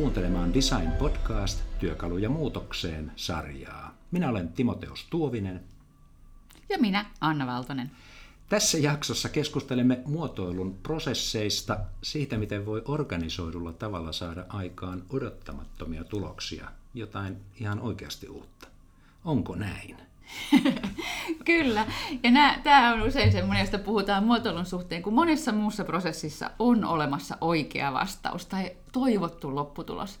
kuuntelemaan Design Podcast Työkaluja muutokseen sarjaa. Minä olen Timoteus Tuovinen. Ja minä, Anna Valtonen. Tässä jaksossa keskustelemme muotoilun prosesseista, siitä miten voi organisoidulla tavalla saada aikaan odottamattomia tuloksia, jotain ihan oikeasti uutta. Onko näin? Kyllä. Ja tämä on usein semmoinen, josta puhutaan muotoilun suhteen, kun monessa muussa prosessissa on olemassa oikea vastaus tai toivottu lopputulos.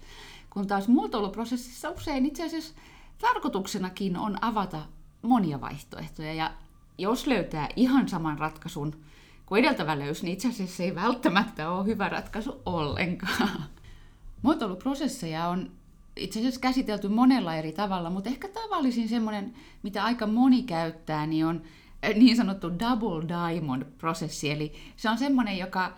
Kun taas muotoiluprosessissa usein itse asiassa tarkoituksenakin on avata monia vaihtoehtoja. Ja jos löytää ihan saman ratkaisun kuin edeltävä löys, niin itse asiassa ei välttämättä ole hyvä ratkaisu ollenkaan. Muotoiluprosesseja on itse asiassa käsitelty monella eri tavalla, mutta ehkä tavallisin semmoinen, mitä aika moni käyttää, niin on äh, niin sanottu double diamond-prosessi, eli se on semmoinen, joka,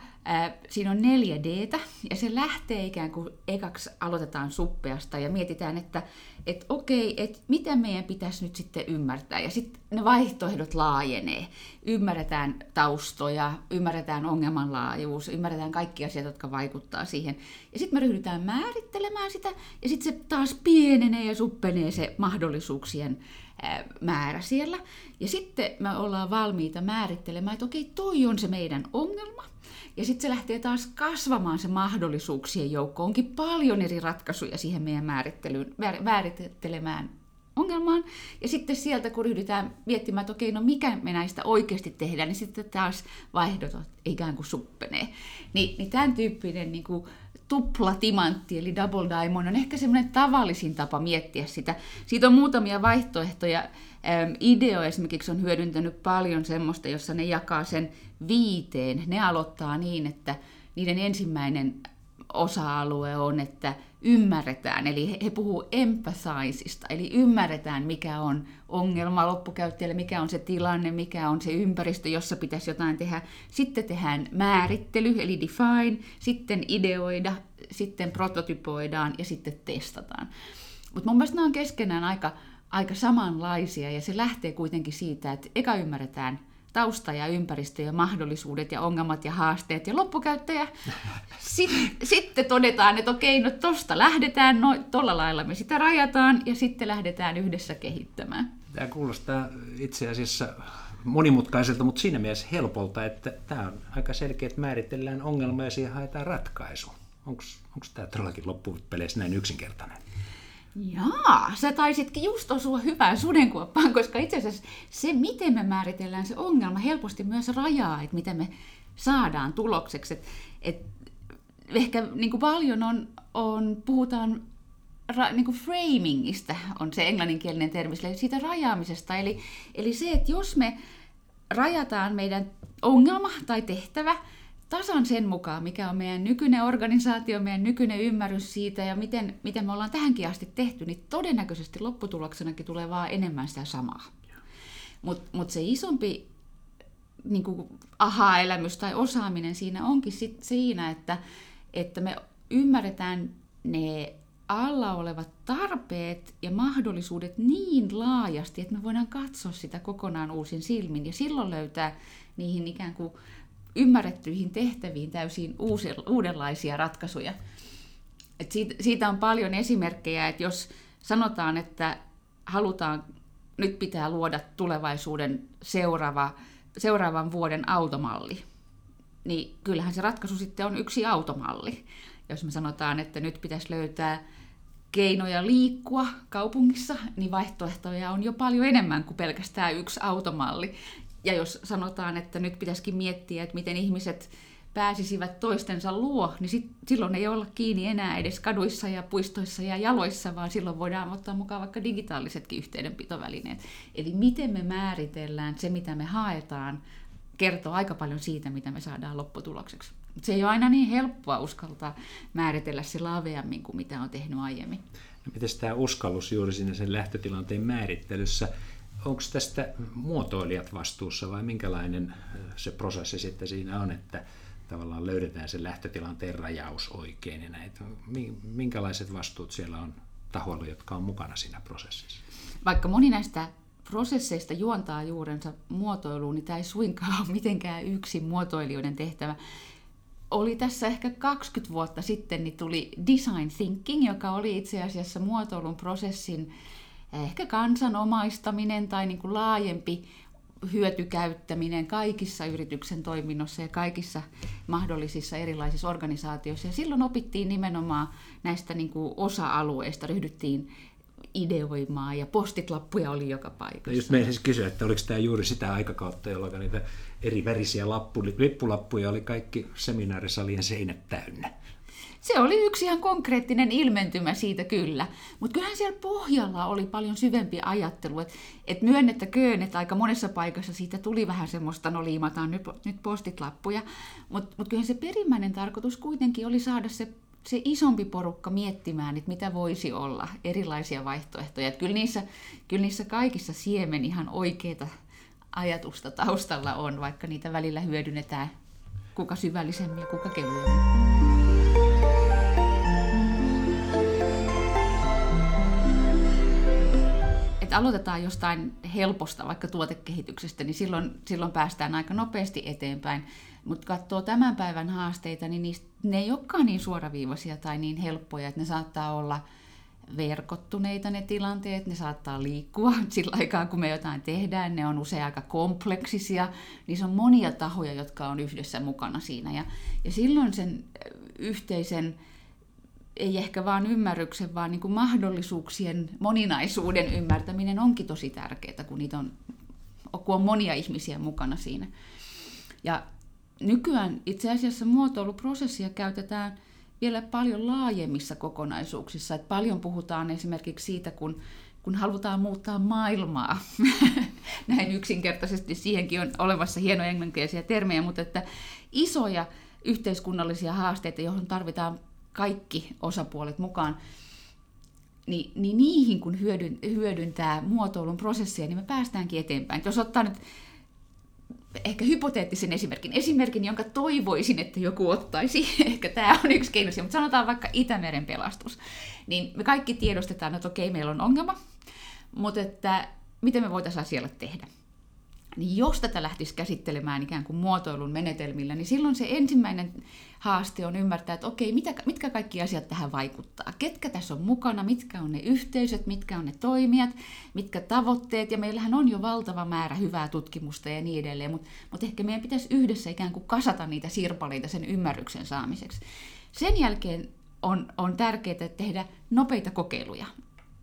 siinä on neljä d ja se lähtee ikään kuin ekaksi aloitetaan suppeasta, ja mietitään, että et okei, että mitä meidän pitäisi nyt sitten ymmärtää, ja sitten ne vaihtoehdot laajenee. Ymmärretään taustoja, ymmärretään ongelman laajuus, ymmärretään kaikki asiat, jotka vaikuttaa siihen, ja sitten me ryhdytään määrittelemään sitä, ja sitten se taas pienenee ja suppenee se mahdollisuuksien määrä siellä. Ja sitten me ollaan valmiita määrittelemään, että okei, toi on se meidän ongelma. Ja sitten se lähtee taas kasvamaan se mahdollisuuksien joukko. Onkin paljon eri ratkaisuja siihen meidän määrittelyyn, määrittelemään ongelmaan. Ja sitten sieltä, kun ryhdytään miettimään, että okei, no mikä me näistä oikeasti tehdään, niin sitten taas vaihdot ikään kuin suppenee. Ni, niin tämän tyyppinen niin kuin tuplatimantti, eli double diamond, on ehkä semmoinen tavallisin tapa miettiä sitä. Siitä on muutamia vaihtoehtoja. Ideo esimerkiksi on hyödyntänyt paljon semmoista, jossa ne jakaa sen viiteen. Ne aloittaa niin, että niiden ensimmäinen osa-alue on, että ymmärretään, eli he puhuu empathizeista, eli ymmärretään, mikä on ongelma loppukäyttäjälle, mikä on se tilanne, mikä on se ympäristö, jossa pitäisi jotain tehdä. Sitten tehdään määrittely, eli define, sitten ideoida, sitten prototypoidaan ja sitten testataan. Mutta mun mielestä nämä on keskenään aika, aika samanlaisia, ja se lähtee kuitenkin siitä, että eka ymmärretään – tausta ja ympäristö ja mahdollisuudet ja ongelmat ja haasteet ja loppukäyttäjä. Sitten, sitten todetaan, että okei, no tosta lähdetään, no tolla lailla me sitä rajataan ja sitten lähdetään yhdessä kehittämään. Tämä kuulostaa itse asiassa monimutkaiselta, mutta siinä mielessä helpolta, että tämä on aika selkeä, että määritellään ongelma ja siihen haetaan ratkaisu. Onko tämä todellakin loppupeleissä näin yksinkertainen? Jaa, sä taisitkin just osua hyvään sudenkuoppaan, koska itse asiassa se, miten me määritellään se ongelma, helposti myös rajaa, että miten me saadaan tulokseksi. Et, et ehkä niin kuin paljon on, on, puhutaan ra, niin kuin framingista, on se englanninkielinen termi, siitä rajaamisesta. Eli, eli se, että jos me rajataan meidän ongelma tai tehtävä, tasan sen mukaan, mikä on meidän nykyinen organisaatio, meidän nykyinen ymmärrys siitä ja miten, miten me ollaan tähänkin asti tehty, niin todennäköisesti lopputuloksenakin tulee vaan enemmän sitä samaa. Mutta mut se isompi niin aha-elämys tai osaaminen siinä onkin sit siinä, että, että me ymmärretään ne alla olevat tarpeet ja mahdollisuudet niin laajasti, että me voidaan katsoa sitä kokonaan uusin silmin ja silloin löytää niihin ikään kuin ymmärrettyihin tehtäviin täysin uudenlaisia ratkaisuja. Et siitä, siitä on paljon esimerkkejä, että jos sanotaan, että halutaan, nyt pitää luoda tulevaisuuden seuraava, seuraavan vuoden automalli, niin kyllähän se ratkaisu sitten on yksi automalli. Jos me sanotaan, että nyt pitäisi löytää keinoja liikkua kaupungissa, niin vaihtoehtoja on jo paljon enemmän kuin pelkästään yksi automalli. Ja jos sanotaan, että nyt pitäisikin miettiä, että miten ihmiset pääsisivät toistensa luo, niin sit, silloin ei olla kiinni enää edes kaduissa ja puistoissa ja jaloissa, vaan silloin voidaan ottaa mukaan vaikka digitaalisetkin yhteydenpitovälineet. Eli miten me määritellään se, mitä me haetaan, kertoo aika paljon siitä, mitä me saadaan lopputulokseksi. Se ei ole aina niin helppoa uskaltaa määritellä se laveammin kuin mitä on tehnyt aiemmin. No, miten tämä uskallus juuri sinne sen lähtötilanteen määrittelyssä onko tästä muotoilijat vastuussa vai minkälainen se prosessi sitten siinä on, että tavallaan löydetään se lähtötilanteen rajaus oikein ja näitä. Minkälaiset vastuut siellä on tahoilla, jotka on mukana siinä prosessissa? Vaikka moni näistä prosesseista juontaa juurensa muotoiluun, niin tämä ei suinkaan ole mitenkään yksin muotoilijoiden tehtävä. oli tässä ehkä 20 vuotta sitten, niin tuli design thinking, joka oli itse asiassa muotoilun prosessin ehkä kansanomaistaminen tai niin kuin laajempi hyötykäyttäminen kaikissa yrityksen toiminnoissa ja kaikissa mahdollisissa erilaisissa organisaatioissa. Ja silloin opittiin nimenomaan näistä niin kuin osa-alueista, ryhdyttiin ideoimaan ja postitlappuja oli joka paikassa. Just meidän siis kysyä, että oliko tämä juuri sitä aikakautta, jolloin niitä eri värisiä lappu, lippulappuja oli kaikki seminaarisalien seinät täynnä. Se oli yksi ihan konkreettinen ilmentymä siitä kyllä, mutta kyllähän siellä pohjalla oli paljon syvempi ajattelu, että et myönnettäköön, että aika monessa paikassa siitä tuli vähän semmoista, no liimataan nyt, nyt postitlappuja, mutta mut kyllähän se perimmäinen tarkoitus kuitenkin oli saada se se isompi porukka miettimään, että mitä voisi olla, erilaisia vaihtoehtoja. Että kyllä, niissä, kyllä niissä kaikissa siemen ihan oikeita ajatusta taustalla on, vaikka niitä välillä hyödynnetään kuka syvällisemmin ja kuka kevyemmin. Että aloitetaan jostain helposta, vaikka tuotekehityksestä, niin silloin, silloin päästään aika nopeasti eteenpäin. Mutta katsoo tämän päivän haasteita, niin niistä, ne ei olekaan niin suoraviivaisia tai niin helppoja, että ne saattaa olla verkottuneita ne tilanteet, ne saattaa liikkua sillä aikaa, kun me jotain tehdään, ne on usein aika kompleksisia, niissä on monia tahoja, jotka on yhdessä mukana siinä. Ja, ja silloin sen yhteisen ei ehkä vaan ymmärryksen, vaan niin kuin mahdollisuuksien moninaisuuden ymmärtäminen onkin tosi tärkeää, kun, niitä on, kun on monia ihmisiä mukana siinä. Ja nykyään itse asiassa muotoiluprosessia käytetään vielä paljon laajemmissa kokonaisuuksissa. Et paljon puhutaan esimerkiksi siitä, kun, kun halutaan muuttaa maailmaa. Näin yksinkertaisesti siihenkin on olemassa hienoja englanninkielisiä termejä, mutta että isoja yhteiskunnallisia haasteita, joihin tarvitaan kaikki osapuolet mukaan, niin, niin niihin kun hyödyn, hyödyntää muotoilun prosessia, niin me päästäänkin eteenpäin. Jos ottaa nyt ehkä hypoteettisen esimerkin, esimerkin, jonka toivoisin, että joku ottaisi, ehkä tämä on yksi keino mutta sanotaan vaikka Itämeren pelastus, niin me kaikki tiedostetaan, että okei, meillä on ongelma, mutta että miten me voitaisiin asialle tehdä niin jos tätä lähtisi käsittelemään ikään kuin muotoilun menetelmillä, niin silloin se ensimmäinen haaste on ymmärtää, että okei, mitä, mitkä kaikki asiat tähän vaikuttaa. Ketkä tässä on mukana, mitkä on ne yhteisöt, mitkä on ne toimijat, mitkä tavoitteet, ja meillähän on jo valtava määrä hyvää tutkimusta ja niin edelleen, mutta mut ehkä meidän pitäisi yhdessä ikään kuin kasata niitä sirpaleita sen ymmärryksen saamiseksi. Sen jälkeen on, on tärkeää tehdä nopeita kokeiluja,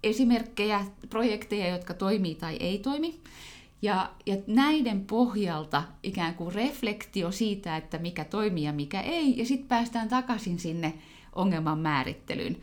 esimerkkejä, projekteja, jotka toimii tai ei toimi, ja, ja näiden pohjalta ikään kuin reflektio siitä, että mikä toimii ja mikä ei, ja sitten päästään takaisin sinne ongelman määrittelyyn.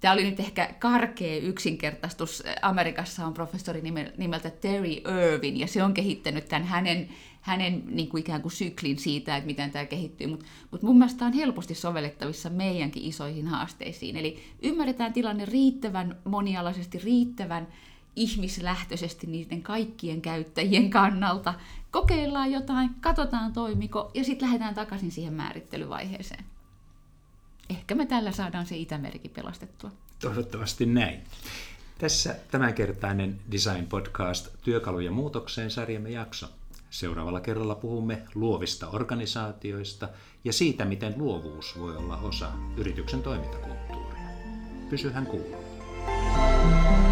Tämä oli nyt ehkä karkea yksinkertaistus. Amerikassa on professori nimeltä Terry Irvin, ja se on kehittänyt tämän hänen, hänen niin kuin ikään kuin syklin siitä, että miten tämä kehittyy. Mutta mut mun mielestä on helposti sovellettavissa meidänkin isoihin haasteisiin. Eli ymmärretään tilanne riittävän monialaisesti, riittävän ihmislähtöisesti niiden kaikkien käyttäjien kannalta. Kokeillaan jotain, katsotaan toimiko ja sitten lähdetään takaisin siihen määrittelyvaiheeseen. Ehkä me tällä saadaan se Itämerikin pelastettua. Toivottavasti näin. Tässä tämänkertainen Design Podcast Työkaluja muutokseen sarjamme jakso. Seuraavalla kerralla puhumme luovista organisaatioista ja siitä, miten luovuus voi olla osa yrityksen toimintakulttuuria. Pysyhän kuulolla.